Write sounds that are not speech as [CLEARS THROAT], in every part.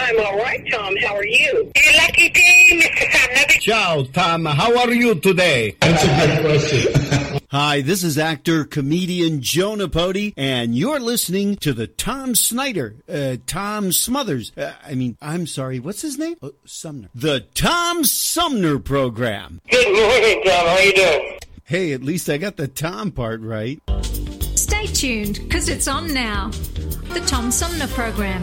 I'm all right, Tom. How are you? You lucky day, Mr. Sumner. Ciao, Tom. How are you today? That's a good question. [LAUGHS] Hi, this is actor, comedian Joe Napodi, and you're listening to the Tom Snyder, uh, Tom Smothers. Uh, I mean, I'm sorry, what's his name? Oh, Sumner. The Tom Sumner Program. good morning, Tom. How you doing? Hey, at least I got the Tom part right. Stay tuned, because it's on now. The Tom Sumner Program.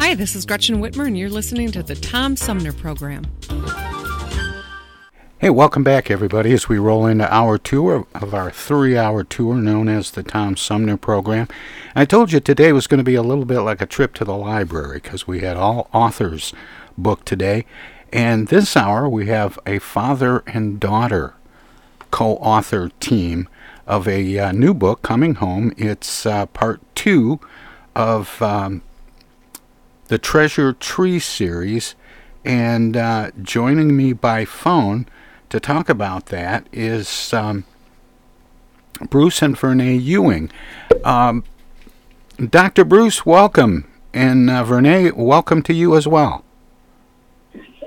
Hi, this is Gretchen Whitmer, and you're listening to the Tom Sumner Program. Hey, welcome back, everybody, as we roll into hour two of our three hour tour known as the Tom Sumner Program. I told you today was going to be a little bit like a trip to the library because we had all authors booked today. And this hour, we have a father and daughter co author team of a uh, new book coming home. It's uh, part two of um, the Treasure Tree series. And uh, joining me by phone to talk about that is um, Bruce and Vernae Ewing. Um, Dr. Bruce, welcome. And uh, Vernae, welcome to you as well.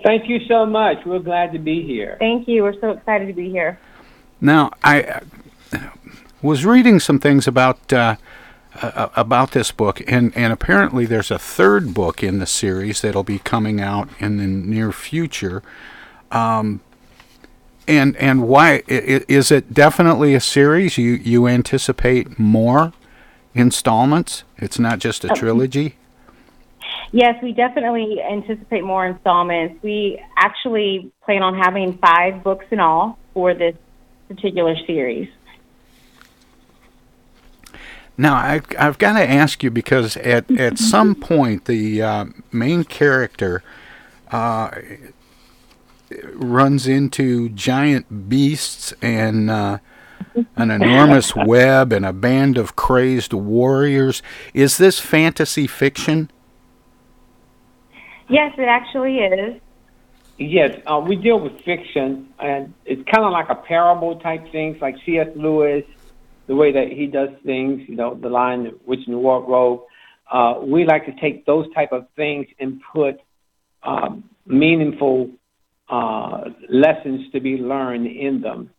Thank you so much. We're glad to be here. Thank you. We're so excited to be here. Now, I uh, was reading some things about uh, uh, about this book, and, and apparently there's a third book in the series that'll be coming out in the near future. Um, and and why is it definitely a series? You you anticipate more installments? It's not just a trilogy. Yes, we definitely anticipate more installments. We actually plan on having five books in all for this particular series. Now I've I've got to ask you because at [LAUGHS] at some point the uh, main character uh, runs into giant beasts and uh, an [LAUGHS] enormous web and a band of crazed warriors. Is this fantasy fiction? Yes, it actually is. Yes, uh, we deal with fiction, and it's kind of like a parable type things, like C.S. Lewis, the way that he does things. You know, the line "Witch in the Wardrobe." Uh, we like to take those type of things and put um, meaningful uh, lessons to be learned in them,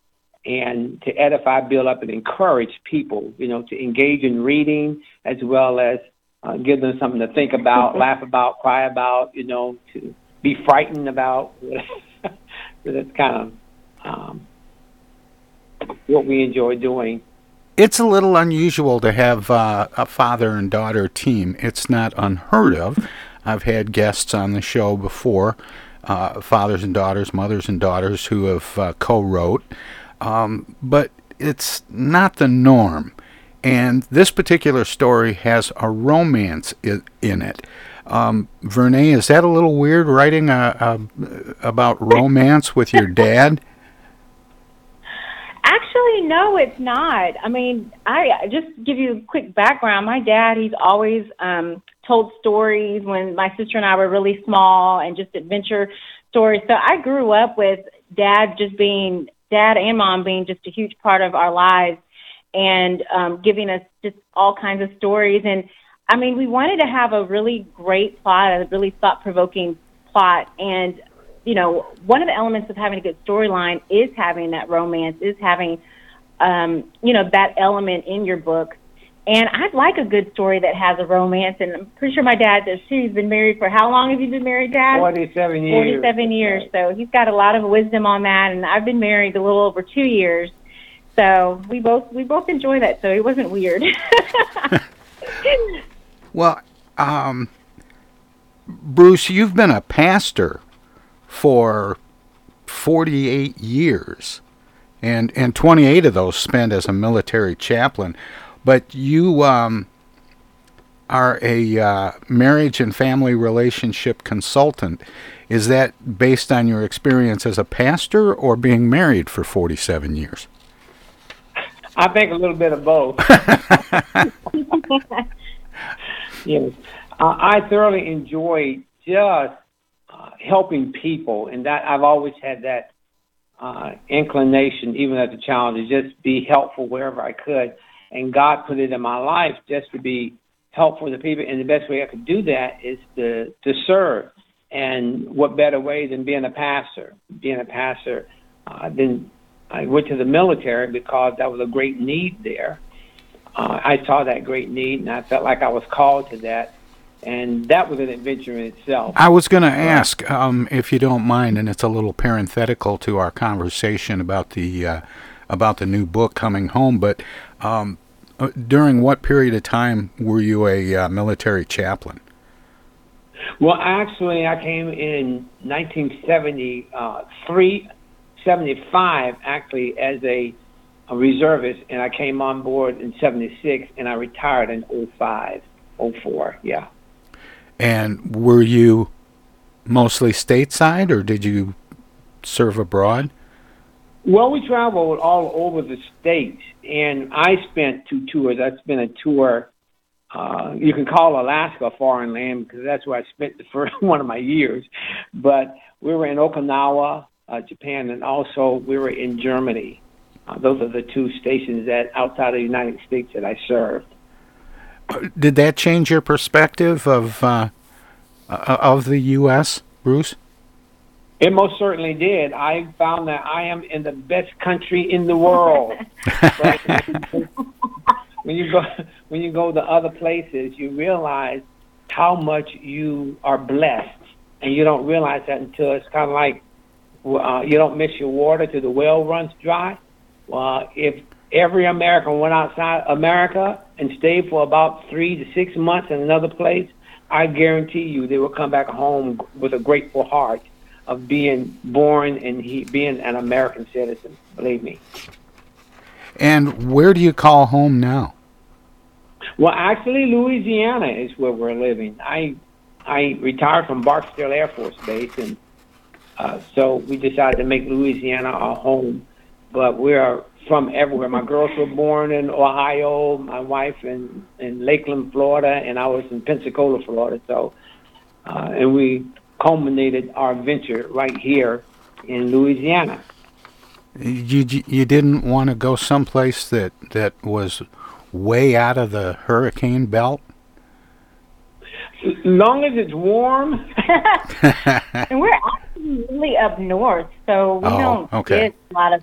and to edify, build up, and encourage people. You know, to engage in reading as well as uh, give them something to think about, [LAUGHS] laugh about, cry about. You know, to be frightened about. [LAUGHS] so that's kind of um, what we enjoy doing. It's a little unusual to have uh, a father and daughter team. It's not unheard of. I've had guests on the show before, uh, fathers and daughters, mothers and daughters who have uh, co-wrote, um, but it's not the norm. And this particular story has a romance i- in it. Um, Vernae, is that a little weird writing uh uh about romance with your dad? Actually, no, it's not. I mean, I just give you a quick background. My dad, he's always um, told stories when my sister and I were really small, and just adventure stories. So I grew up with dad just being dad and mom being just a huge part of our lives, and um, giving us just all kinds of stories. And I mean, we wanted to have a really great plot, a really thought provoking plot, and you know, one of the elements of having a good storyline is having that romance, is having, um, you know, that element in your book. And I'd like a good story that has a romance. And I'm pretty sure my dad does too. He's been married for how long have you been married, Dad? 47 years. 47 years. So he's got a lot of wisdom on that. And I've been married a little over two years. So we both we both enjoy that. So it wasn't weird. [LAUGHS] well, um, Bruce, you've been a pastor for 48 years, and and 28 of those spent as a military chaplain. But you um, are a uh, marriage and family relationship consultant. Is that based on your experience as a pastor or being married for 47 years? I think a little bit of both. [LAUGHS] [LAUGHS] yes, uh, I thoroughly enjoy just helping people, and that I've always had that uh, inclination, even as a child, to just be helpful wherever I could. And God put it in my life just to be helpful to people, and the best way I could do that is to to serve. And what better way than being a pastor? Being a pastor, uh, then I went to the military because that was a great need there. Uh, I saw that great need, and I felt like I was called to that, and that was an adventure in itself. I was going to ask, um, if you don't mind, and it's a little parenthetical to our conversation about the uh, about the new book coming home, but um, uh, during what period of time were you a uh, military chaplain? Well, actually, I came in 1973 75 actually as a, a reservist, and I came on board in 76, and I retired in 05, 04, yeah. And were you mostly stateside, or did you serve abroad? Well, we traveled all over the states, and I spent two tours. I spent a tour. Uh, you can call Alaska a foreign land because that's where I spent the [LAUGHS] first one of my years. But we were in Okinawa, uh, Japan, and also we were in Germany. Uh, those are the two stations that outside of the United States that I served. Did that change your perspective of uh, uh of the U.S., Bruce? It most certainly did. I found that I am in the best country in the world. [LAUGHS] when you go when you go to other places, you realize how much you are blessed, and you don't realize that until it's kind of like uh, you don't miss your water till the well runs dry. Uh, if every American went outside America and stayed for about three to six months in another place, I guarantee you they will come back home with a grateful heart of being born and he, being an American citizen. Believe me. And where do you call home now? Well, actually, Louisiana is where we're living. I I retired from Barksdale Air Force Base and uh, so we decided to make Louisiana our home. But we are from everywhere. My girls were born in Ohio, my wife in, in Lakeland, Florida, and I was in Pensacola, Florida. So, uh, and we culminated our venture right here in Louisiana. You you didn't want to go someplace that that was way out of the hurricane belt long as it's warm. [LAUGHS] [LAUGHS] and we're actually really up north, so we oh, don't okay. get a lot of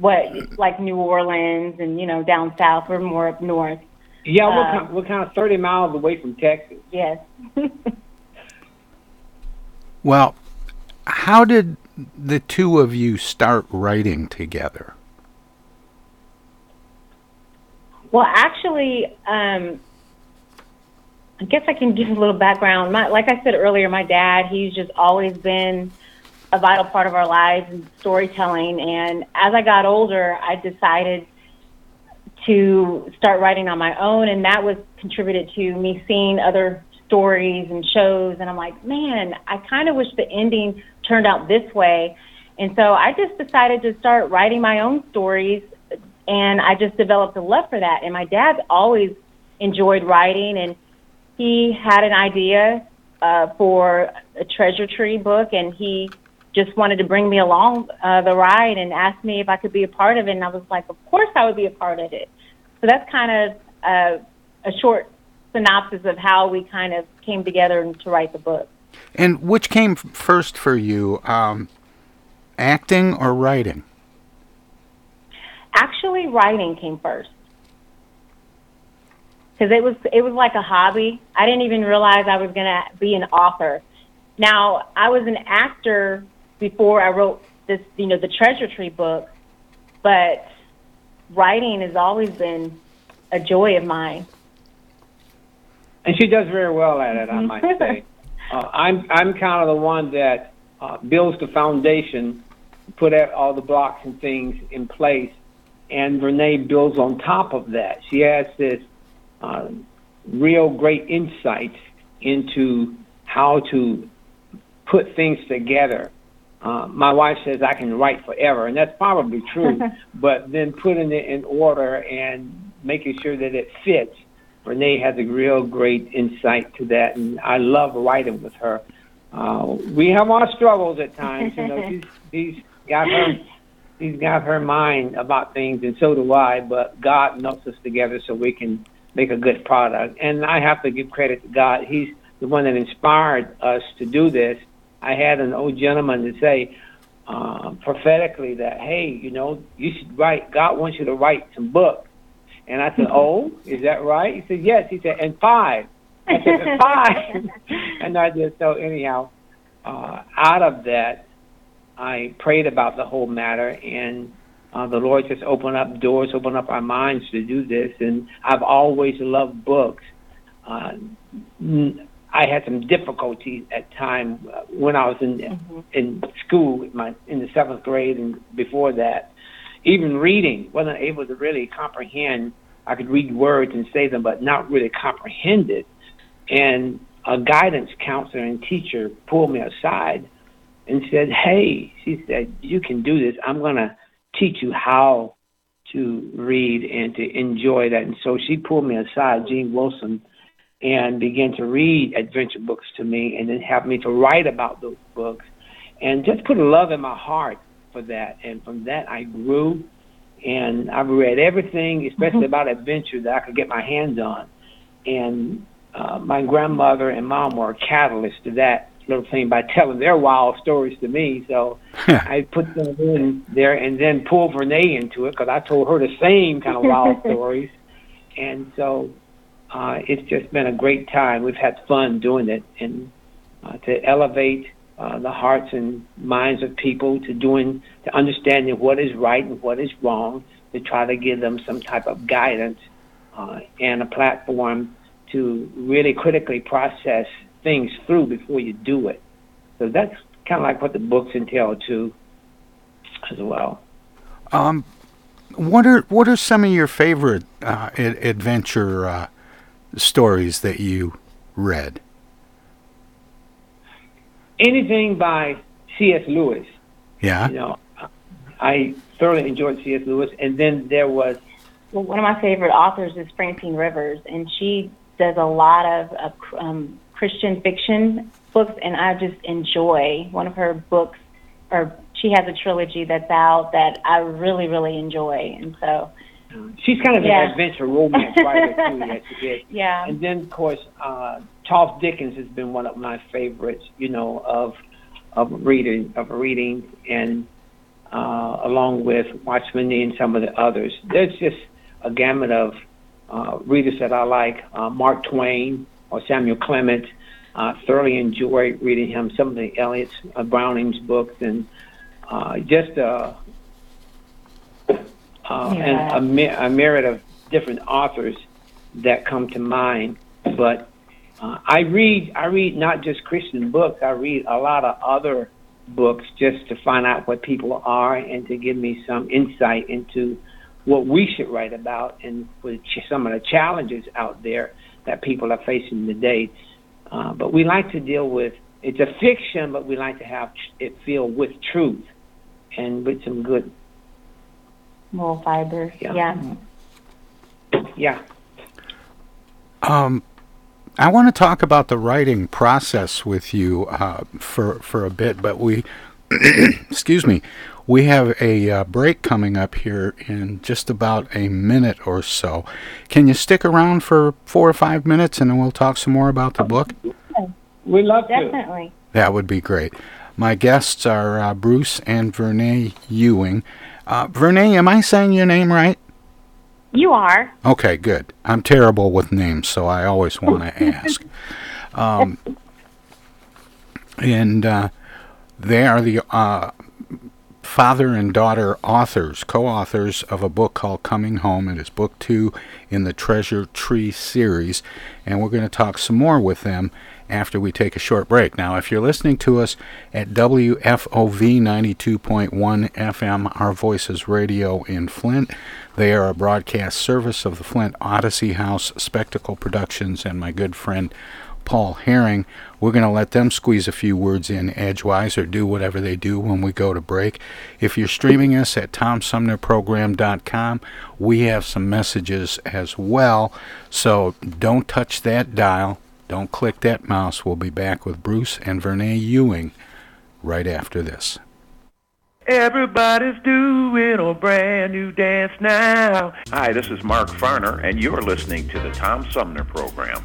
what like New Orleans and you know down south. We're more up north. Yeah, we're, uh, kind, we're kind of thirty miles away from Texas. Yes. [LAUGHS] well, how did the two of you start writing together? Well, actually, um, I guess I can give a little background. My, like I said earlier, my dad, he's just always been a vital part of our lives and storytelling. And as I got older, I decided to start writing on my own, and that was contributed to me seeing other stories and shows. And I'm like, man, I kind of wish the ending turned out this way. And so I just decided to start writing my own stories, and I just developed a love for that. And my dad always enjoyed writing and he had an idea uh, for a treasure tree book, and he just wanted to bring me along uh, the ride and asked me if I could be a part of it. And I was like, of course I would be a part of it. So that's kind of uh, a short synopsis of how we kind of came together to write the book. And which came first for you, um, acting or writing? Actually, writing came first. because it was it was like a hobby. I didn't even realize I was gonna be an author. Now I was an actor before I wrote this, you know, the Treasure Tree book, but writing has always been a joy of mine. And she does very well at it, I might say. [LAUGHS] Uh, I'm I'm kind of the one that uh, builds the foundation, put out all the blocks and things in place, and Renee builds on top of that. She has this uh, real great insight into how to put things together. Uh, my wife says I can write forever, and that's probably true. [LAUGHS] but then putting it in order and making sure that it fits, Renee has a real great insight to that, and I love writing with her. Uh, we have our struggles at times. You know, [LAUGHS] she's, she's got her she's got her mind about things, and so do I. But God melts us together so we can make a good product. And I have to give credit to God. He's the one that inspired us to do this. I had an old gentleman to say uh, prophetically that, hey, you know, you should write. God wants you to write some books. And I said, oh, is that right? He said, yes. He said, and five. I said, [LAUGHS] five. [LAUGHS] and I just so anyhow, uh, out of that, I prayed about the whole matter, and uh, the Lord just opened up doors, opened up our minds to do this. And I've always loved books. Uh, I had some difficulties at time uh, when I was in mm-hmm. in school, my in the seventh grade and before that. Even reading, wasn't able to really comprehend. I could read words and say them, but not really comprehend it. And a guidance counselor and teacher pulled me aside and said, "Hey," she said, "you can do this. I'm gonna teach you how to read and to enjoy that." And so she pulled me aside, Jean Wilson, and began to read adventure books to me, and then have me to write about those books, and just put a love in my heart for that. And from that, I grew, and I've read everything, especially mm-hmm. about adventure, that I could get my hands on. And uh, my grandmother and mom were a catalyst to that little thing by telling their wild stories to me. So I put them in there and then pulled Renee into it because I told her the same kind of wild [LAUGHS] stories. And so uh, it's just been a great time. We've had fun doing it and uh, to elevate uh, the hearts and minds of people to doing to understanding what is right and what is wrong to try to give them some type of guidance uh, and a platform to really critically process things through before you do it. So that's kind of like what the books entail too, as well. Um, what are what are some of your favorite uh, adventure uh, stories that you read? Anything by C.S. Lewis. Yeah. You know, I thoroughly enjoyed C.S. Lewis, and then there was. Well, one of my favorite authors is Francine Rivers, and she does a lot of, of um, Christian fiction books, and I just enjoy one of her books, or she has a trilogy that's out that I really, really enjoy, and so. She's kind of yeah. an adventure romance writer too. She did. [LAUGHS] Yeah. And then, of course, uh, Charles Dickens has been one of my favorites. You know, of of reading of reading, and uh, along with Watchman Nee and some of the others. There's just a gamut of uh, readers that I like. Uh, Mark Twain, or Samuel Clemens. Uh, thoroughly enjoy reading him, some of the Eliot's, uh, Browning's books, and uh, just uh, uh, yeah. and a, a myriad of different authors that come to mind. But uh, I read, I read not just Christian books. I read a lot of other books just to find out what people are and to give me some insight into what we should write about and with some of the challenges out there that people are facing today. Uh, but we like to deal with it's a fiction, but we like to have it feel with truth and with some good moral fiber. Yeah. Yeah. yeah. Um, I want to talk about the writing process with you uh, for for a bit, but we, [CLEARS THROAT] excuse me, we have a uh, break coming up here in just about a minute or so. Can you stick around for four or five minutes and then we'll talk some more about the book? We'd love to. Definitely. That would be great. My guests are uh, Bruce and Vernae Ewing. Uh, am I saying your name right? You are. Okay, good. I'm terrible with names, so I always want to [LAUGHS] ask. Um, and uh, they are the uh, father and daughter authors, co authors of a book called Coming Home. It is book two in the Treasure Tree series. And we're going to talk some more with them after we take a short break. Now, if you're listening to us at WFOV 92.1 FM, Our Voices Radio in Flint, they are a broadcast service of the Flint Odyssey House Spectacle Productions and my good friend Paul Herring. We're going to let them squeeze a few words in edgewise or do whatever they do when we go to break. If you're streaming us at TomSumnerProgram.com, we have some messages as well. So don't touch that dial. Don't click that mouse. We'll be back with Bruce and Vernae Ewing right after this. Everybody's doing a brand new dance now. Hi, this is Mark Farner, and you're listening to the Tom Sumner Program.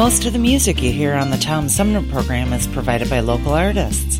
Most of the music you hear on the Tom Sumner program is provided by local artists.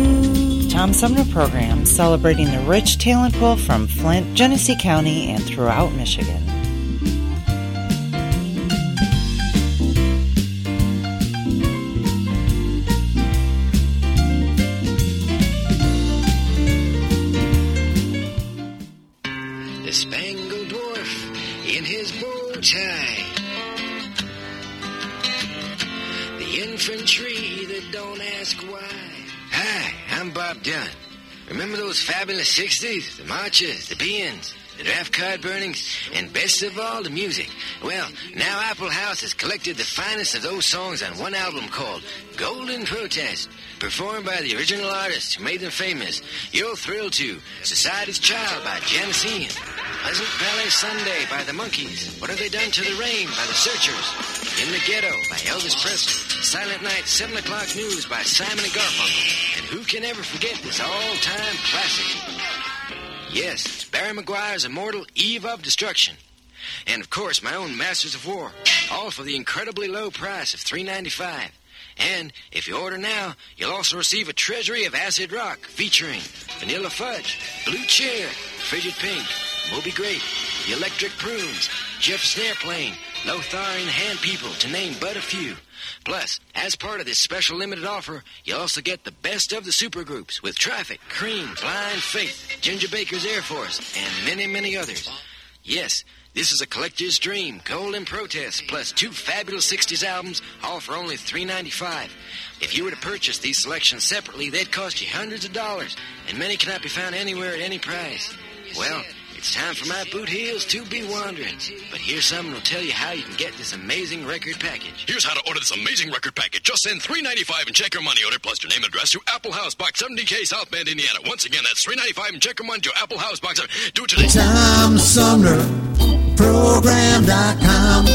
Tom Sumner program celebrating the rich talent pool from Flint, Genesee County, and throughout Michigan. Remember those fabulous 60s? The marches, the be-ins, the draft card burnings, and best of all, the music. Well, now Apple House has collected the finest of those songs on one album called Golden Protest, performed by the original artists who made them famous. You'll thrill to Society's Child by Janis Ian, Pleasant Valley Sunday by the Monkees, What Have They Done to the Rain by the Searchers, In the Ghetto by Elvis Presley, Silent Night 7 O'Clock News by Simon and Garfunkel, and who can ever forget this all-time classic? Yes, it's Barry McGuire's immortal Eve of Destruction. And of course, my own Masters of War, all for the incredibly low price of $3.95. And if you order now, you'll also receive a treasury of acid rock featuring Vanilla Fudge, Blue Cheer, Frigid Pink, Moby Grape, The Electric Prunes, Jefferson Airplane, Lothar and Hand People, to name but a few. Plus, as part of this special limited offer, you'll also get the best of the supergroups with Traffic, Cream, Blind Faith, Ginger Baker's Air Force, and many, many others. Yes, this is a collector's dream, Golden Protest, plus two fabulous 60s albums, all for only $3.95. If you were to purchase these selections separately, they'd cost you hundreds of dollars, and many cannot be found anywhere at any price. Well, it's time for my boot heels to be wandering. But here's someone who'll tell you how you can get this amazing record package. Here's how to order this amazing record package. Just send $3.95 and check your money order plus your name and address to Apple House Box 70K South Bend, Indiana. Once again, that's $3.95 and check your money to Apple House Box 70. Do it today. The Tom Sumner Program.com.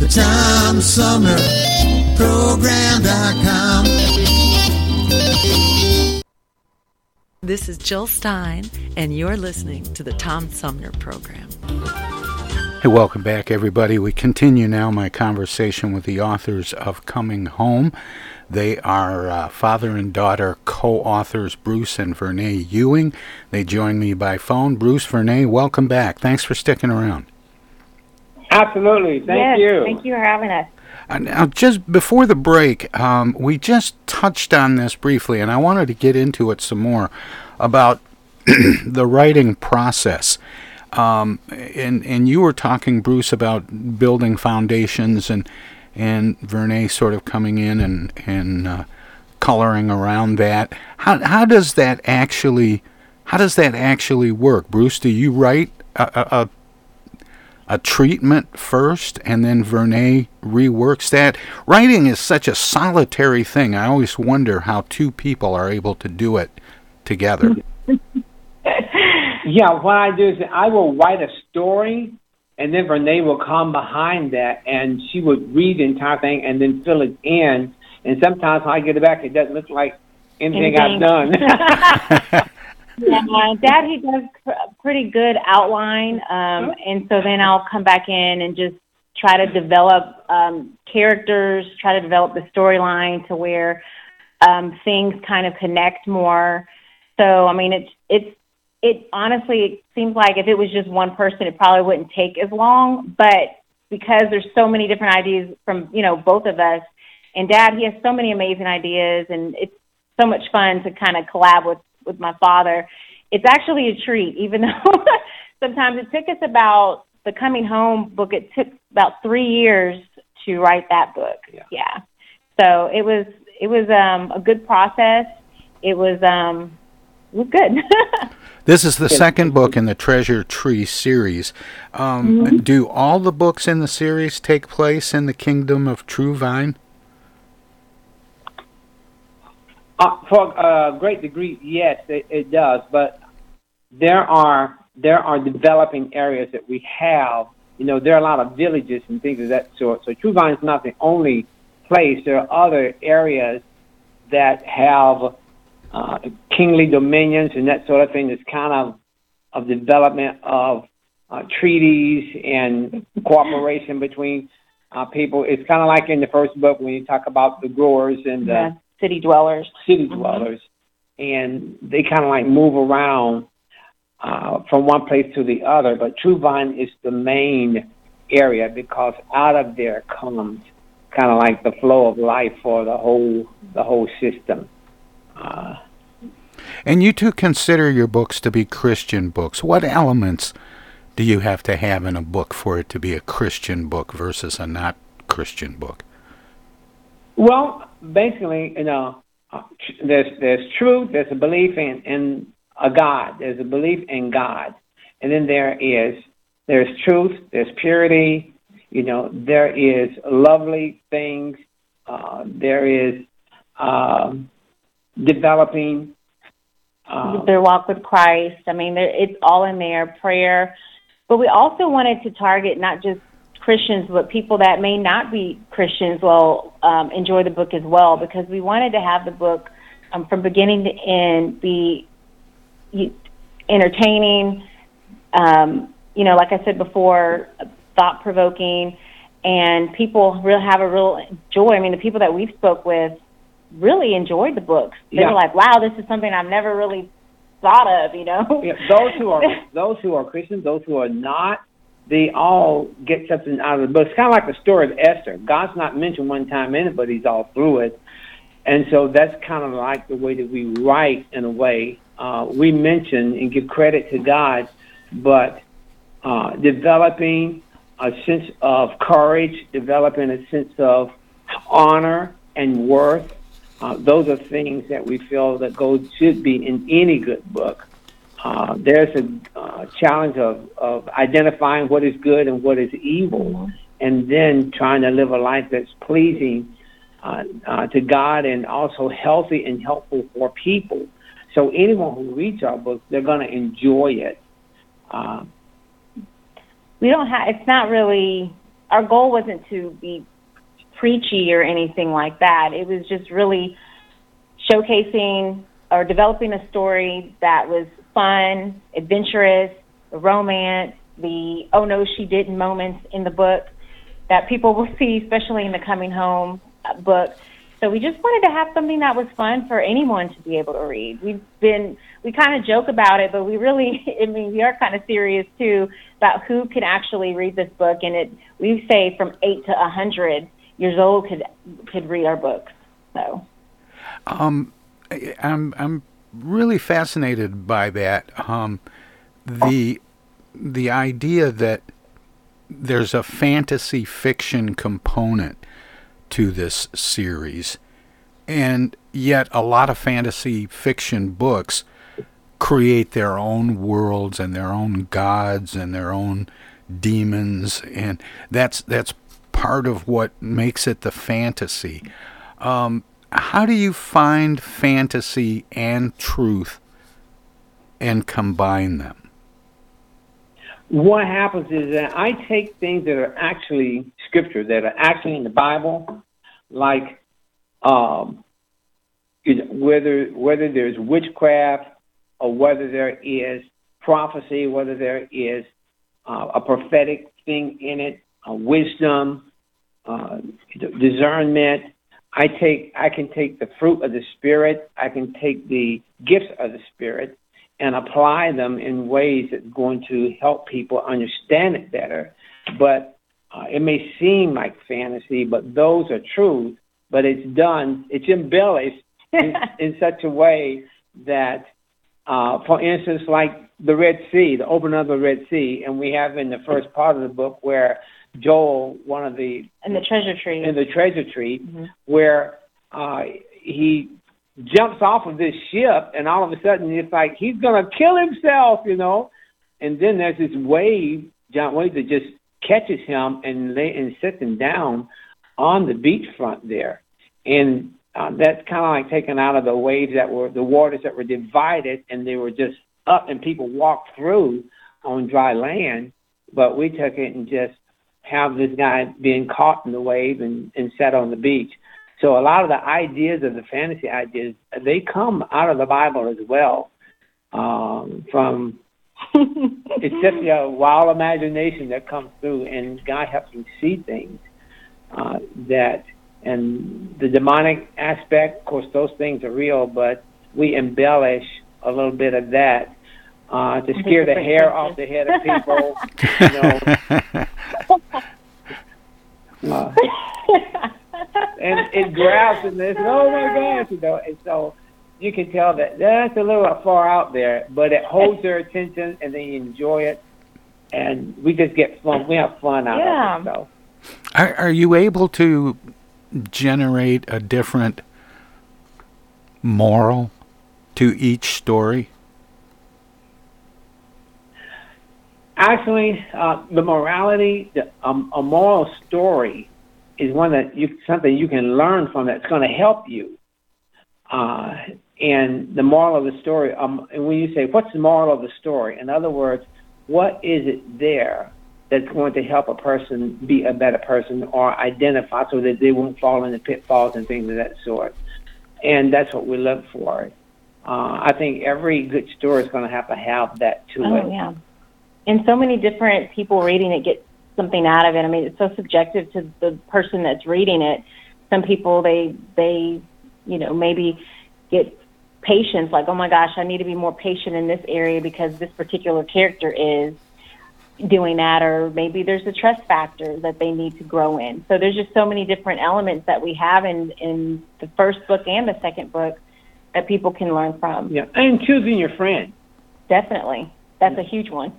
The TomSumnerProgram.com. This is Jill Stein, and you're listening to the Tom Sumner Program. Hey, welcome back, everybody. We continue now my conversation with the authors of Coming Home. They are uh, father and daughter co authors Bruce and Vernae Ewing. They join me by phone. Bruce, Vernae, welcome back. Thanks for sticking around. Absolutely. Thank yes, you. Thank you for having us. Now, just before the break, um, we just touched on this briefly, and I wanted to get into it some more about [CLEARS THROAT] the writing process. Um, and and you were talking, Bruce, about building foundations, and and Vernae sort of coming in and and uh, coloring around that. How how does that actually how does that actually work, Bruce? Do you write a, a, a treatment first and then Vernae reworks that. Writing is such a solitary thing. I always wonder how two people are able to do it together. [LAUGHS] yeah, what I do is I will write a story and then Vernae will come behind that and she would read the entire thing and then fill it in. And sometimes when I get it back, it doesn't look like anything, anything. I've done. [LAUGHS] [LAUGHS] Yeah, Dad, he does a pretty good outline, um, and so then I'll come back in and just try to develop um, characters, try to develop the storyline to where um, things kind of connect more. So, I mean, it's it's it honestly it seems like if it was just one person, it probably wouldn't take as long, but because there's so many different ideas from you know both of us, and Dad, he has so many amazing ideas, and it's so much fun to kind of collab with with my father. It's actually a treat, even [LAUGHS] though sometimes it took us about the coming home book. It took about three years to write that book. Yeah. yeah. So it was it was um, a good process. It was um, it was good. [LAUGHS] This is the second book in the Treasure Tree series. Um, mm-hmm. Do all the books in the series take place in the kingdom of True Vine? Uh, for a great degree, yes, it, it does. But there are there are developing areas that we have. You know, there are a lot of villages and things of that sort. So True Vine is not the only place. There are other areas that have uh, kingly dominions and that sort of thing. It's kind of of development of uh, treaties and cooperation between uh, people. It's kind of like in the first book when you talk about the growers and the yeah city dwellers. City mm-hmm. dwellers, mm-hmm. and they kind of like move around uh, from one place to the other. But True Vine is the main area because out of there comes kind of like the flow of life for the whole the whole system. Uh, and you two consider your books to be Christian books. What elements do you have to have in a book for it to be a Christian book versus a not Christian book? Well, basically, you know, uh, there's there's truth, there's a belief in in a God, there's a belief in God, and then there is there's truth, there's purity, you know, there is lovely things, uh, there is um, developing um, their walk with Christ. I mean, it's all in there, prayer. But we also wanted to target not just Christians, but people that may not be Christians will um, enjoy the book as well because we wanted to have the book um, from beginning to end be entertaining. Um, you know, like I said before, thought provoking, and people really have a real joy. I mean, the people that we've spoke with really enjoyed the books. They yeah. were like, "Wow, this is something I've never really thought of." You know, yeah, those who are [LAUGHS] those who are Christians, those who are not they all get something out of the book. It's kind of like the story of Esther. God's not mentioned one time in it, but He's all through it. And so that's kind of like the way that we write in a way. Uh, we mention and give credit to God, but uh, developing a sense of courage, developing a sense of honor and worth. Uh, those are things that we feel that gold should be in any good book. Uh, there's a uh, challenge of, of identifying what is good and what is evil, and then trying to live a life that's pleasing uh, uh, to God and also healthy and helpful for people. So anyone who reads our book, they're going to enjoy it. Uh, we don't have. It's not really our goal wasn't to be preachy or anything like that. It was just really showcasing or developing a story that was fun, adventurous, the romance, the oh no she didn't moments in the book that people will [LAUGHS] see, especially in the coming home uh, book. So we just wanted to have something that was fun for anyone to be able to read. We've been we kind of joke about it, but we really [LAUGHS] I mean we are kind of serious too about who can actually read this book and it we say from 8 to a 100 years old could could read our books. So um I'm I'm really fascinated by that. Um the the idea that there's a fantasy fiction component to this series, and yet a lot of fantasy fiction books create their own worlds and their own gods and their own demons, and that's that's part of what makes it the fantasy. Um, how do you find fantasy and truth and combine them? what happens is that I take things that are actually scripture, that are actually in the Bible, like um, whether whether there's witchcraft or whether there is prophecy, whether there is uh, a prophetic thing in it, a wisdom, uh, discernment. I take I can take the fruit of the spirit. I can take the gifts of the spirit and apply them in ways that's going to help people understand it better. But uh, it may seem like fantasy, but those are truth. But it's done, it's embellished [LAUGHS] in, in such a way that, uh, for instance, like the Red Sea, the opening of the Red Sea, and we have in the first part of the book where Joel, one of the in the treasure tree, in the treasure tree, mm-hmm. where uh, he jumps off of this ship, and all of a sudden it's like he's gonna kill himself, you know. And then there's this wave, giant wave that just catches him and lay and sets him down on the beachfront there, and uh, that's kind of like taken out of the waves that were the waters that were divided, and they were just up, and people walked through on dry land. But we took it and just have this guy being caught in the wave and, and set on the beach. So a lot of the ideas of the fantasy ideas they come out of the Bible as well. Um, from [LAUGHS] it's just a wild imagination that comes through, and God helps you see things uh, that and the demonic aspect. Of course, those things are real, but we embellish a little bit of that uh, to scare the hair off the head of people. you know. [LAUGHS] [LAUGHS] Uh, [LAUGHS] and it grabs and this, oh my gosh, you know, and so you can tell that that's a little far out there, but it holds their attention and they enjoy it, and we just get fun. We have fun out yeah. of it. So, are, are you able to generate a different moral to each story? Actually, uh, the morality, the, um, a moral story is one that you something you can learn from that's going to help you. Uh, and the moral of the story, um, and when you say, what's the moral of the story? In other words, what is it there that's going to help a person be a better person or identify so that they won't fall into pitfalls and things of that sort? And that's what we look for. Uh, I think every good story is going to have to have that to oh, it. yeah. And so many different people reading it get something out of it. I mean, it's so subjective to the person that's reading it. Some people they they you know maybe get patience like oh my gosh I need to be more patient in this area because this particular character is doing that or maybe there's a trust factor that they need to grow in. So there's just so many different elements that we have in in the first book and the second book that people can learn from. Yeah, and choosing your friend. Definitely. That's yeah. a huge one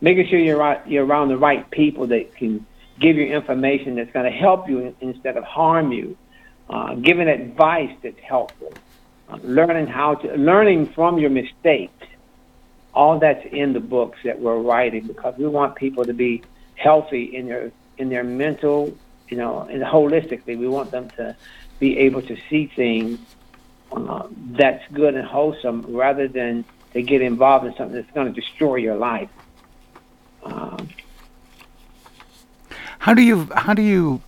making sure you're you're around the right people that can give you information that's going to help you instead of harm you, uh, giving advice that's helpful, uh, learning how to learning from your mistakes. All that's in the books that we're writing because we want people to be healthy in their in their mental, you know, and holistically. We want them to be able to see things uh, that's good and wholesome rather than to get involved in something that's going to destroy your life. Um, How do you how do you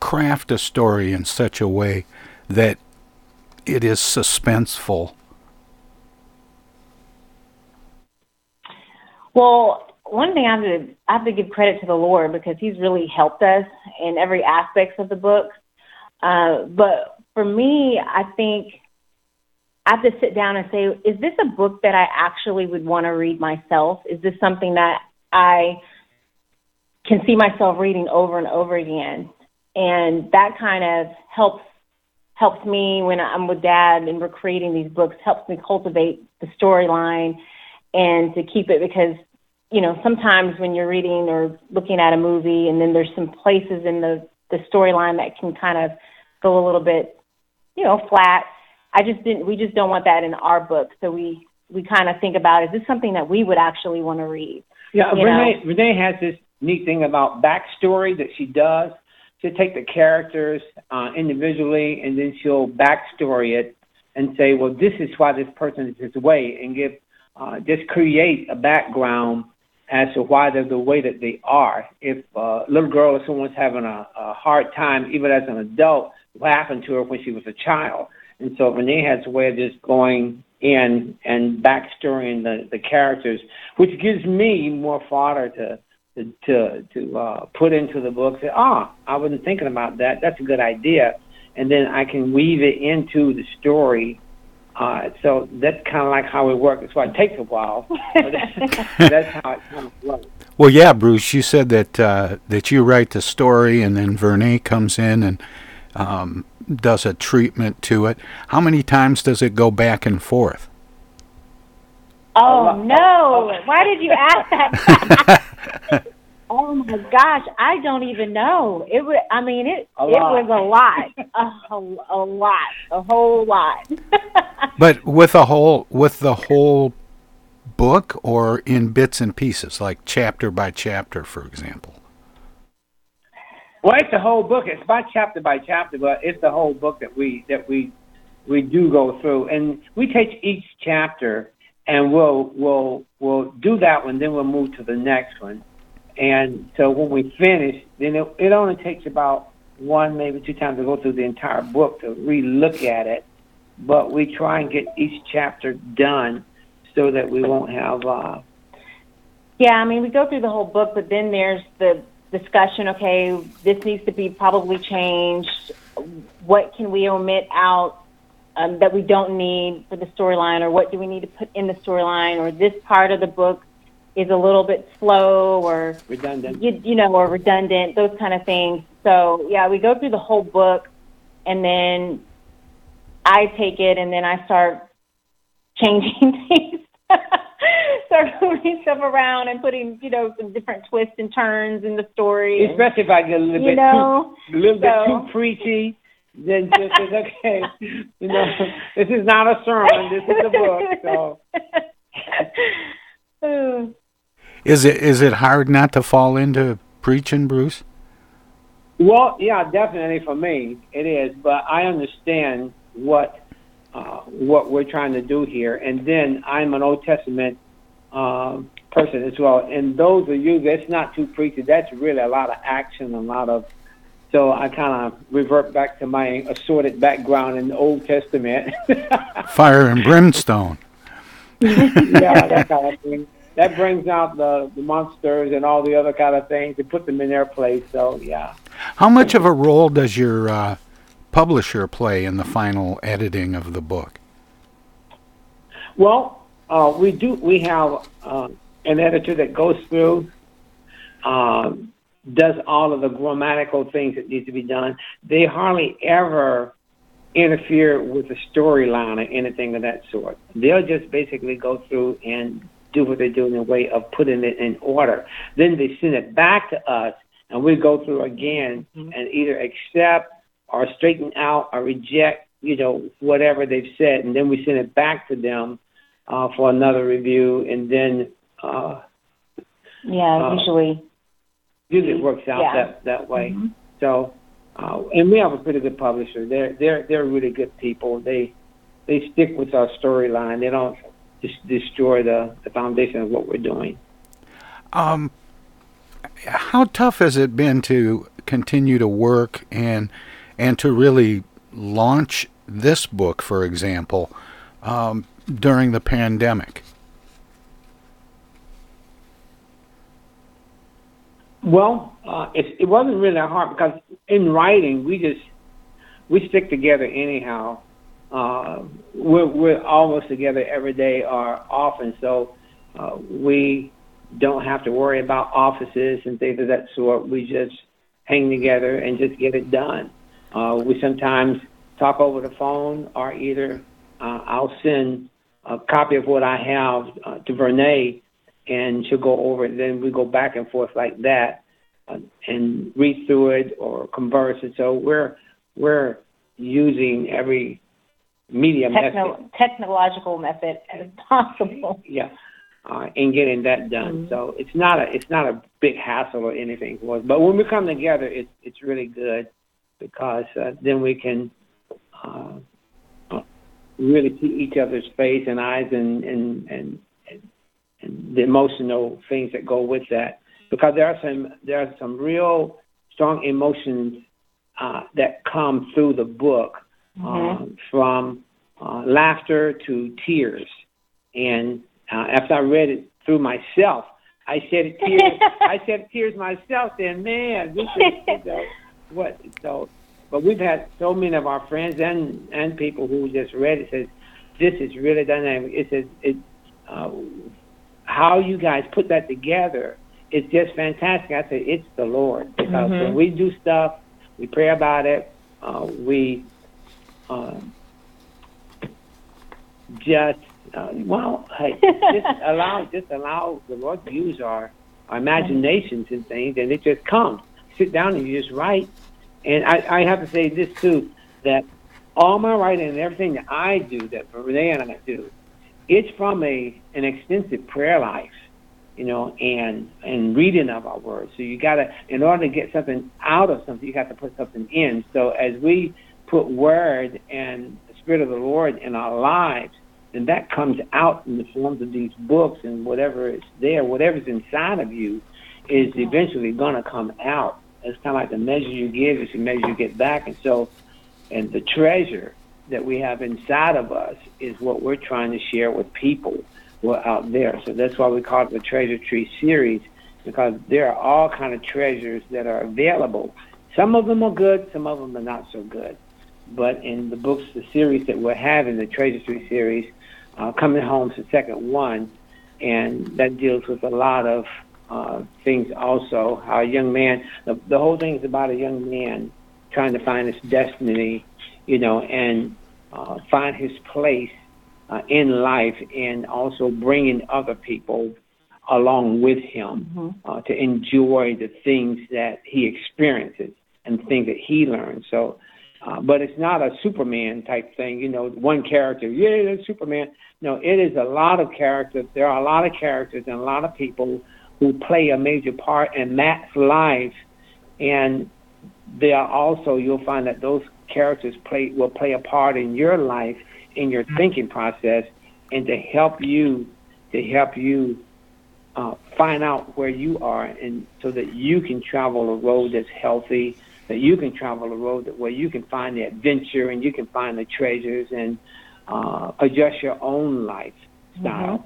craft a story in such a way that it is suspenseful? Well, one thing I have to I have to give credit to the Lord because He's really helped us in every aspect of the book. Uh, but for me, I think I have to sit down and say, is this a book that I actually would want to read myself? Is this something that I can see myself reading over and over again? And that kind of helps helps me when I'm with dad and we're creating these books, helps me cultivate the storyline and to keep it because you know, sometimes when you're reading or looking at a movie and then there's some places in the the storyline that can kind of go a little bit, you know, flat. I just didn't we just don't want that in our book. So we we kind of think about is this something that we would actually want to read? Yeah, you Renee know? Renee has this neat thing about backstory that she does. She'll take the characters uh, individually and then she'll backstory it and say, well, this is why this person is this way, and give uh, just create a background as to why they're the way that they are. If a little girl or someone's having a, a hard time, even as an adult, what happened to her when she was a child? And so Renee has a way of just going in and backstorying the, the characters, which gives me more fodder to to to, uh, put into the book. Say, ah, I wasn't thinking about that. That's a good idea, and then I can weave it into the story uh, so that's kind of like how it works. That's why it takes a while. [LAUGHS] That's how it kind of works. Well, yeah, Bruce, you said that uh, that you write the story, and then Vernae comes in and um, does a treatment to it. How many times does it go back and forth? Oh no! Why did you ask that? [LAUGHS] oh my gosh, I don't even know. It was. I mean, it A it lot. was a lot, a, a, a lot, a whole lot. [LAUGHS] But with a whole with the whole book, or in bits and pieces, like chapter by chapter, for example. Well, it's the whole book. It's by chapter by chapter, but it's the whole book that we that we we do go through, and we take each chapter and we'll we'll we'll do that one, then we'll move to the next one. And so when we finish, then it, it only takes about one, maybe two times to go through the entire book to re-look at it. But we try and get each chapter done so that we won't have uh, Yeah, I mean, we go through the whole book, but then there's the discussion. Okay, this needs to be probably changed. What can we omit out um, that we don't need for the storyline, or what do we need to put in the storyline, or this part of the book is a little bit slow, or redundant. you, you know, or redundant, those kind of things. So yeah, we go through the whole book, and then I take it, and then I start [LAUGHS] changing things, start moving stuff around, and putting you know some different twists and turns in the story. Especially if I get a little bit know, too, a little bit too preachy, then just say, okay, you know, this is not a sermon, this is a book. So [LAUGHS] Is it is it hard not to fall into preaching, Bruce? Well, yeah, definitely for me it is, but I understand what uh, what we're trying to do here, and then I'm an Old Testament uh, person as well. And those of you that's not too preachy, that's really a lot of action, a lot of. So I kind of revert back to my assorted background in the Old Testament. [LAUGHS] Fire and brimstone. [LAUGHS] yeah, that kind of thing. That brings out the, the monsters and all the other kind of things and put them in their place. So yeah. How much of a role does your uh, publisher play in the final editing of the book? Well, uh, we do. We have uh, an editor that goes through, um, does all of the grammatical things that need to be done. They hardly ever interfere with the storyline or anything of that sort. They'll just basically go through and do what they do in a way of putting it in order. Then they send it back to us, and we go through again and either accept or straighten out or reject, you know, whatever they've said, and then we send it back to them uh, for another review, and then uh, yeah, Uh, usually. usually it works out Yeah. that that way. So, uh, and we have a pretty good publisher. They're they're they're really good people. They they stick with our storyline. They don't just destroy the the foundation of what we're doing. Um, how tough has it been to continue to work and and to really launch this book, for example, um, during the pandemic? Well, uh, it, it wasn't really that hard because in writing we just we stick together anyhow. Uh, we're we're almost together every day or often, so uh, we don't have to worry about offices and things of that sort. We just hang together and just get it done. Uh, we sometimes talk over the phone, or either uh, I'll send a copy of what I have uh, to Vernae, and she'll go over it. Then we go back and forth like that, uh, and read through it or converse. And so we're we're using every media Techno- method. technological method as [LAUGHS] possible. Yeah. Uh, in getting that done, Mm-hmm. so it's not a it's not a big hassle or anything for us. But when we come together, it's it's really good because uh, then we can uh, really see each other's face and eyes and and, and and the emotional things that go with that. Because there are some there are some real strong emotions uh, that come through the book, um, from uh, laughter to tears. And uh, after I read it through myself, I shed tears. [LAUGHS] I shed tears myself. Saying, "Man, this is you know, what." So, but we've had so many of our friends and and people who just read it says, "This is really dynamic." It says it. Uh, how you guys put that together is just fantastic. I say it's the Lord because Mhm. when we do stuff, we pray about it. Uh, we uh, just uh, well, hey, just [LAUGHS] allow just allow the Lord to use our our imaginations and things, and it just comes. Sit down and you just write. And I, I have to say this too, that all my writing and everything that I do, that Renee and I do, it's from a an extensive prayer life, you know, and and reading of our words. So you gotta, in order to get something out of something, you got to put something in. So as we put word and the spirit of the Lord in our lives, then that comes out in the forms of these books and whatever is there, whatever's inside of you, is eventually gonna come out. It's kind of like the measure you give is the measure you get back, and so, and the treasure that we have inside of us is what we're trying to share with people who are out there. So that's why we call it the Treasure Tree series, because there are all kind of treasures that are available. Some of them are good, some of them are not so good. But in the books, the series that we're having, the Treasure Tree series, uh, Coming Home's the second one, and that deals with a lot of uh, things also. How a young man, the, the whole thing is about a young man trying to find his destiny, you know, and uh, find his place uh, in life, and also bringing other people along with him uh, to enjoy the things that he experiences and things that he learns. So, uh, but it's not a Superman type thing, you know, one character, yeah, that's Superman. No, it is a lot of characters. There are a lot of characters and a lot of people who play a major part in Matt's life, and there are also you'll find that those characters play will play a part in your life, in your thinking process, and to help you to help you uh, find out where you are, and so that you can travel a road that's healthy, that you can travel a road that where you can find the adventure and you can find the treasures and uh, adjust your own lifestyle. Ha-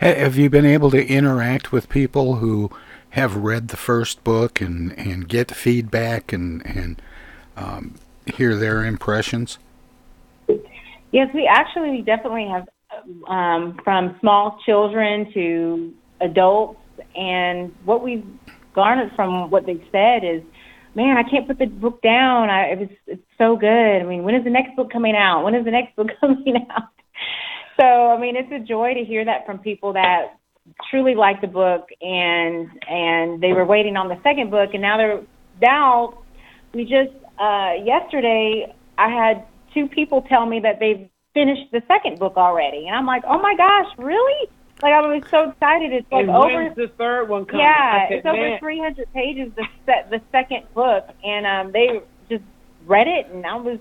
Have you been able to interact with people who have read the first book and, and get feedback and and um, hear their impressions? Yes, we actually definitely have um, from small children to adults, and what we've garnered from what they've said is, man, I can't put the book down. I, it was it's so good. I mean, when is the next book coming out? When is the next book [LAUGHS] coming out? So, I mean, it's a joy to hear that from people that truly like the book and and they were waiting on the second book and now they're now we just uh yesterday I had two people tell me that they've finished the second book already and I'm like, "Oh my gosh, really?" Like I was so excited. It's like and over the third one coming? yeah, said, it's over "Man." 300 pages the set the second book and um they just read it and I was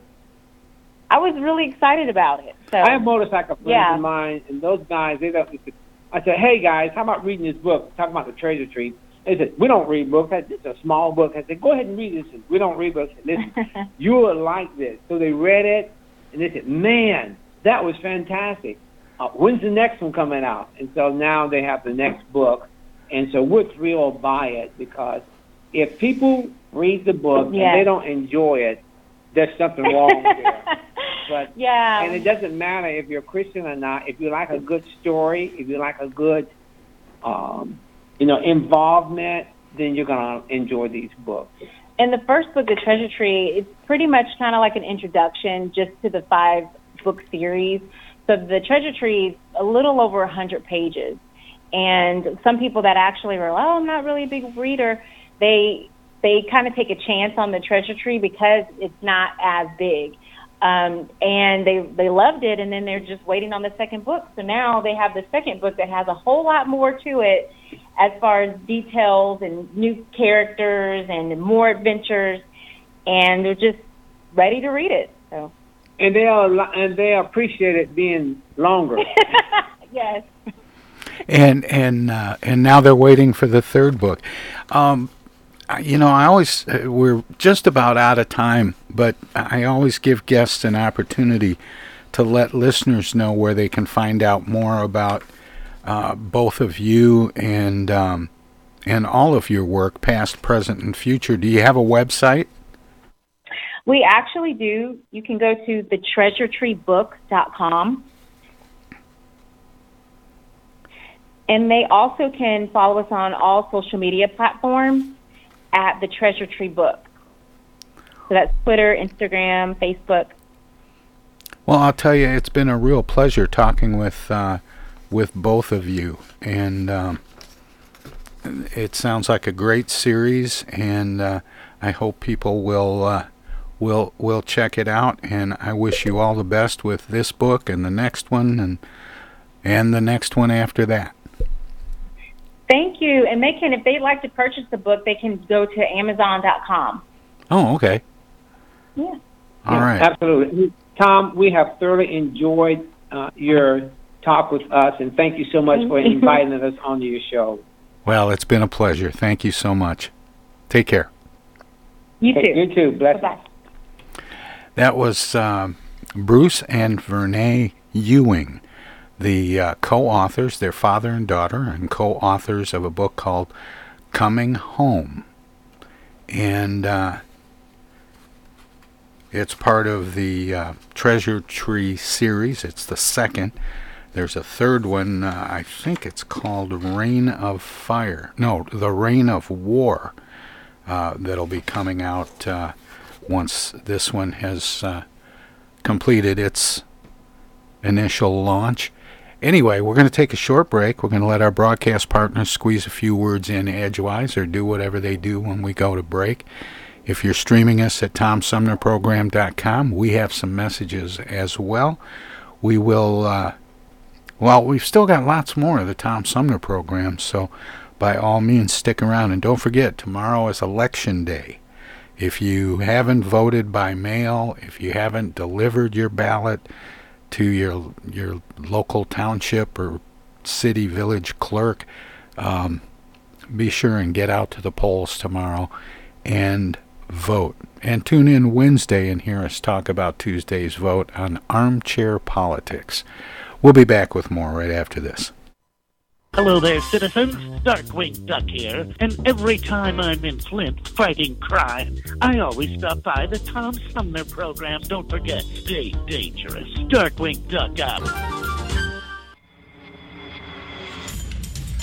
I was really excited about it. So I have motorcycle friends Yeah. of mine, and those guys, they don't. I said, "Hey guys, how about reading this book? Talking about the treasure tree." They said, we don't read books. I said, this is a small book. I said, go ahead and read this. Said, we don't read books. Listen, [LAUGHS] you will like this. So they read it, and they said, man, that was fantastic. Uh, when's the next one coming out? And so now they have the next book. And so we're thrilled buy it because if people read the book Yeah. and they don't enjoy it, there's something wrong [LAUGHS] there. But Yeah. and it doesn't matter if you're Christian or not. If you like a good story, if you like a good, um, you know, involvement, then you're gonna enjoy these books. And the first book, The Treasure Tree, it's pretty much kind of like an introduction just to the five book series. So the Treasure Tree is a little over a 100 pages. And some people that actually were, oh, I'm not really a big reader, they they kind of take a chance on the Treasure Tree because it's not as big. Um, and they they loved it, and then they're just waiting on the second book. So now they have the second book that has a whole lot more to it, as far as details and new characters and more adventures, and they're just ready to read it. So And they are and they appreciate it being longer. [LAUGHS] yes, and and uh, and now they're waiting for the third book. Um, I- you know, I always uh, we're just about out of time, but I always give guests an opportunity to let listeners know where they can find out more about uh, both of you and um, and all of your work, past, present, and future. Do you have a website? we actually do. You can go to thetreasuretreebook.com. And they also can follow us on all social media platforms at the Treasure Tree Book. So that's Twitter, Instagram, Facebook. Well, I'll tell you, it's been a real pleasure talking with uh, with both of you, and um, it sounds like a great series, and uh, I hope people will uh, will will check it out. And I wish you all the best with this book and the next one, and and the next one after that. Thank you. And they can, if they'd like to purchase the book, they can go to Amazon.com. Oh, okay. Yeah. All right. Absolutely. Tom, we have thoroughly enjoyed uh, your talk with us, and thank you so much for Thank you. inviting us onto your show. Well, it's been a pleasure. Thank you so much. Take care. You too. You too. Bless. Bye-bye. That was um, Bruce and Vernae Ewing, the uh, co authors, their father and daughter, and co authors of a book called Coming Home. And uh, it's part of the uh, Treasure Tree series. It's the second. There's a third one, uh, I think it's called Reign of Fire. No, The Reign of War, uh, that'll be coming out uh, once this one has completed its initial launch. Anyway, we're going to take a short break. We're going to let our broadcast partners squeeze a few words in edgewise or do whatever they do when we go to break. If you're streaming us at TomSumnerProgram.com, we have some messages as well. We will, uh, well, we've still got lots more of the Tom Sumner program, so by all means stick around. And don't forget, tomorrow is Election Day. If you haven't voted by mail, if you haven't delivered your ballot to your your local township or city village clerk, um, be sure and get out to the polls tomorrow and vote. And tune in Wednesday and hear us talk about Tuesday's vote on armchair politics. We'll be back with more right after this. Hello there, citizens. Darkwing Duck here, and every time I'm in Flint fighting crime, I always stop by the Tom Sumner program. Don't forget, stay dangerous. Darkwing Duck out.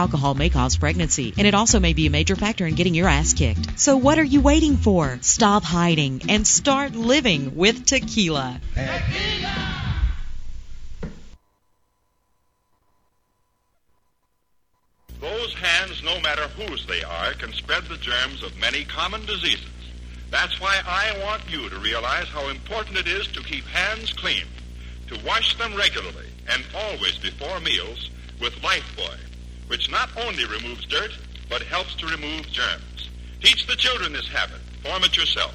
Alcohol may cause pregnancy. And it also may be a major factor in getting your ass kicked. So what are you waiting for? Stop hiding and start living with tequila. Those hands, no matter whose they are, can spread the germs of many common diseases. That's why I want you to realize how important it is to keep hands clean, to wash them regularly and always before meals with Lifebuoy, which not only removes dirt, but helps to remove germs. Teach the children this habit. Form it yourself.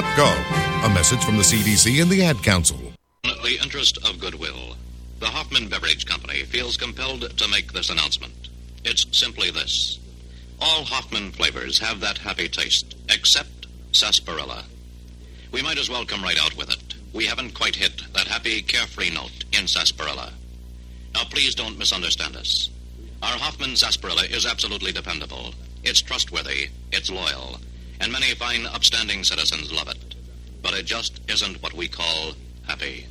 coronavirus.gov. A message from the CDC and the Ad Council. In the interest of goodwill. The Hoffman Beverage Company feels compelled to make this announcement. It's simply this. All Hoffman flavors have that happy taste, except sarsaparilla. We might as well come right out with it. We haven't quite hit that happy, carefree note in sarsaparilla. Now, please don't misunderstand us. Our Hoffman sarsaparilla is absolutely dependable. It's trustworthy, it's loyal, and many fine, upstanding citizens love it. But it just isn't what we call happy.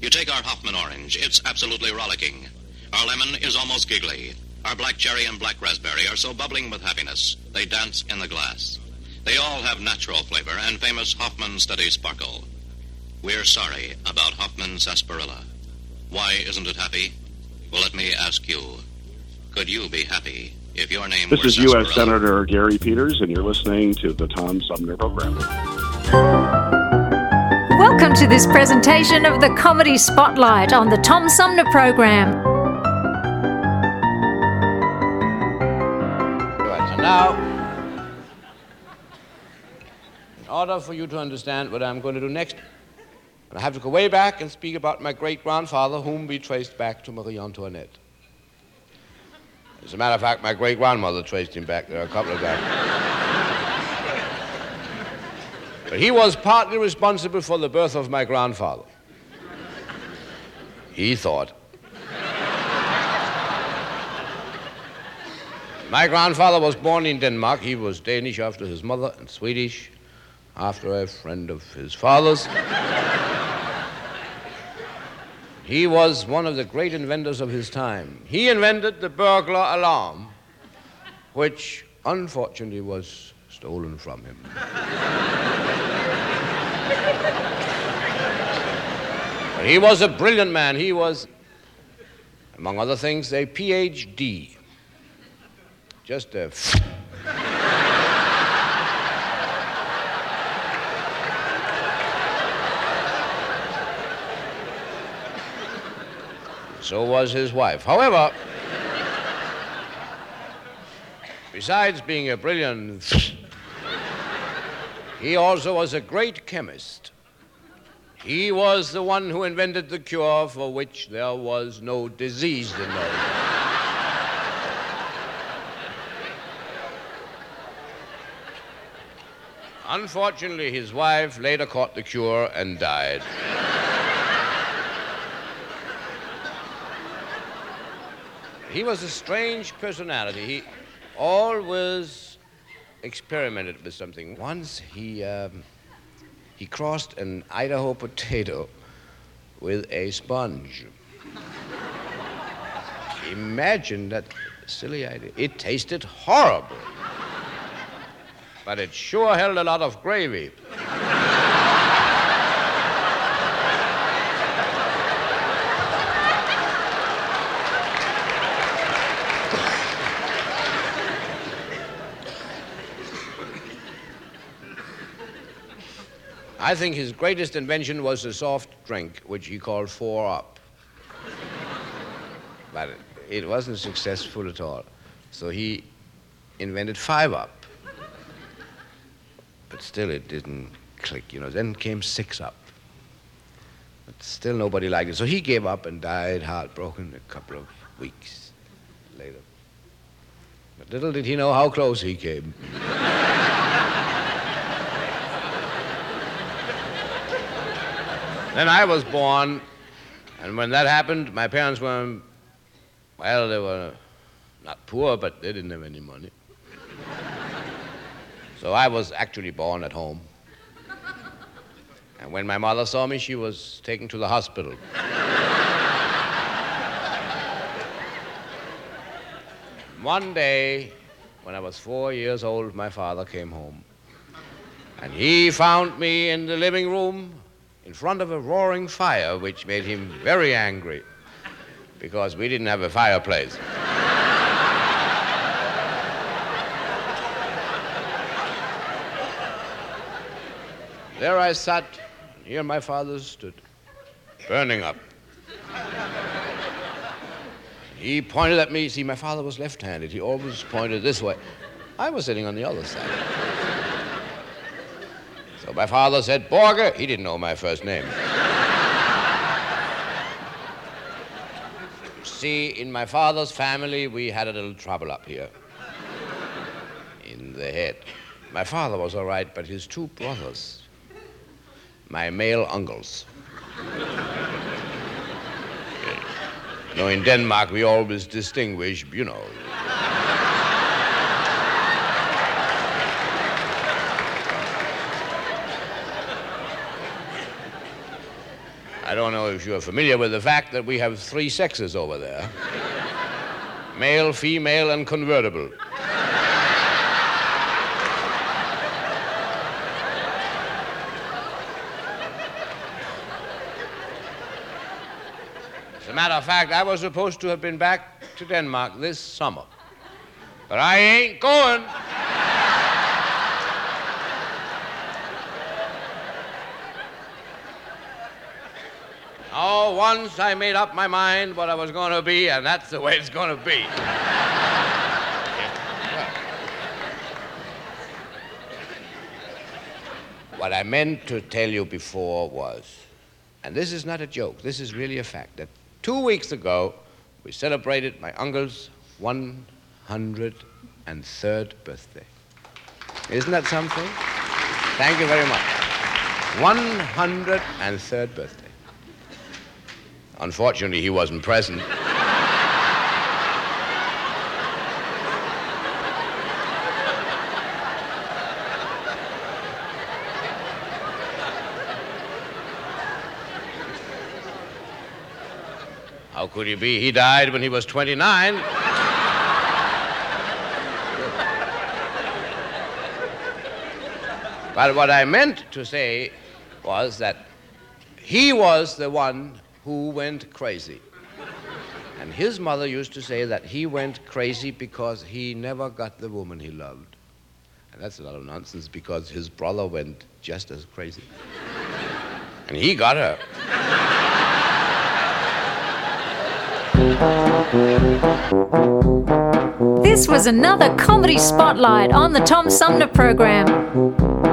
You take our Hoffman orange, it's absolutely rollicking. Our lemon is almost giggly. Our black cherry and black raspberry are so bubbling with happiness, they dance in the glass. They all have natural flavor and famous Hoffman steady sparkle. We're sorry about Hoffman sarsaparilla. Why isn't it happy? Well, let me ask you. Could you be happy if your name This is U.S. Senator Gary Peters, and you're listening to the Tom Sumner Program. Welcome to this presentation of the Comedy Spotlight on the Tom Sumner Program. Right, so now, in order for you to understand what I'm going to do next, I have to go way back and speak about my great grandfather, whom we traced back to Marie Antoinette. As a matter of fact, my great grandmother traced him back there a couple of times. but he was partly responsible for the birth of my grandfather. He thought. My grandfather was born in Denmark. He was Danish after his mother and Swedish after a friend of his father's. He was one of the great inventors of his time. He invented the burglar alarm, which unfortunately was stolen from him. He was a brilliant man. He was, among other things, a PhD. Just a. So was his wife. However, Besides being a brilliant, he also was a great chemist. He was the one who invented the cure for which there was no disease those days. Unfortunately, his wife later caught the cure and died. He was a strange personality. He always experimented with something. Once he, um, he crossed an Idaho potato with a sponge. Imagine that silly idea. It tasted horrible but it sure held a lot of gravy. I think his greatest invention was a soft drink, which he called Four Up. But it wasn't successful at all. So he invented Five Up but still it didn't click, you know. Then came Six Up. But still nobody liked it. So he gave up and died heartbroken a couple of weeks later. But little did he know how close he came. [LAUGHS] then I was born, and when that happened, my parents were, well, they were not poor, but they didn't have any money. So I was actually born at home. And when my mother saw me, she was taken to the hospital. One day, when I was four years old, my father came home. And he found me in the living room in front of a roaring fire, which made him very angry because we didn't have a fireplace. There I sat, and here my father stood, burning up. He pointed at me. See, my father was left handed. He always pointed this way. I was sitting on the other side. So my father said, Borge. He didn't know my first name. See, in my father's family, we had a little trouble up here in the head. My father was all right, but his two brothers, my male uncles. you know, in Denmark, we always distinguish, you know. I don't know if you're familiar with the fact that we have three sexes over there male, female, and convertible. As a matter of fact, I was supposed to have been back to Denmark this summer. But I ain't going. Oh, once I made up my mind what I was going to be, and that's the way it's going to be. [LAUGHS] what I meant to tell you before was, and this is not a joke, this is really a fact, that Two weeks ago, we celebrated my uncle's 103rd birthday. Isn't that something? Thank you very much. 103rd birthday. Unfortunately, he wasn't present. How could he be? He died when he was 29. but what I meant to say was that he was the one who went crazy. And his mother used to say that he went crazy because he never got the woman he loved. And that's a lot of nonsense because his brother went just as crazy. And he got her. This was another comedy spotlight on the Tom Sumner program.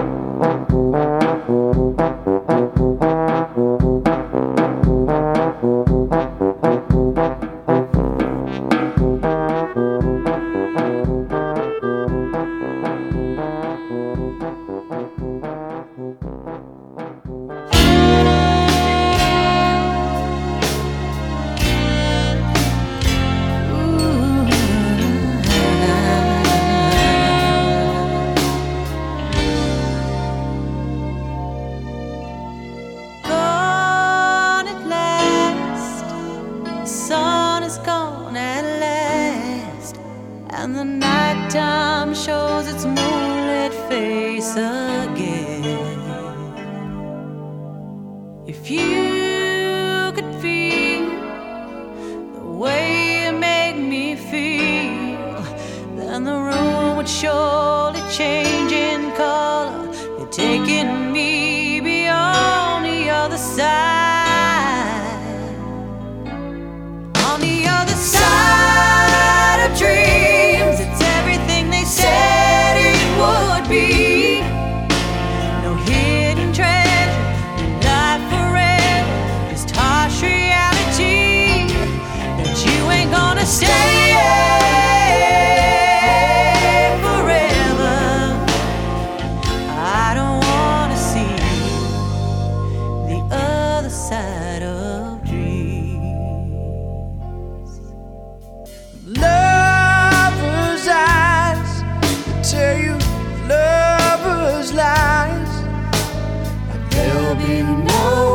Be no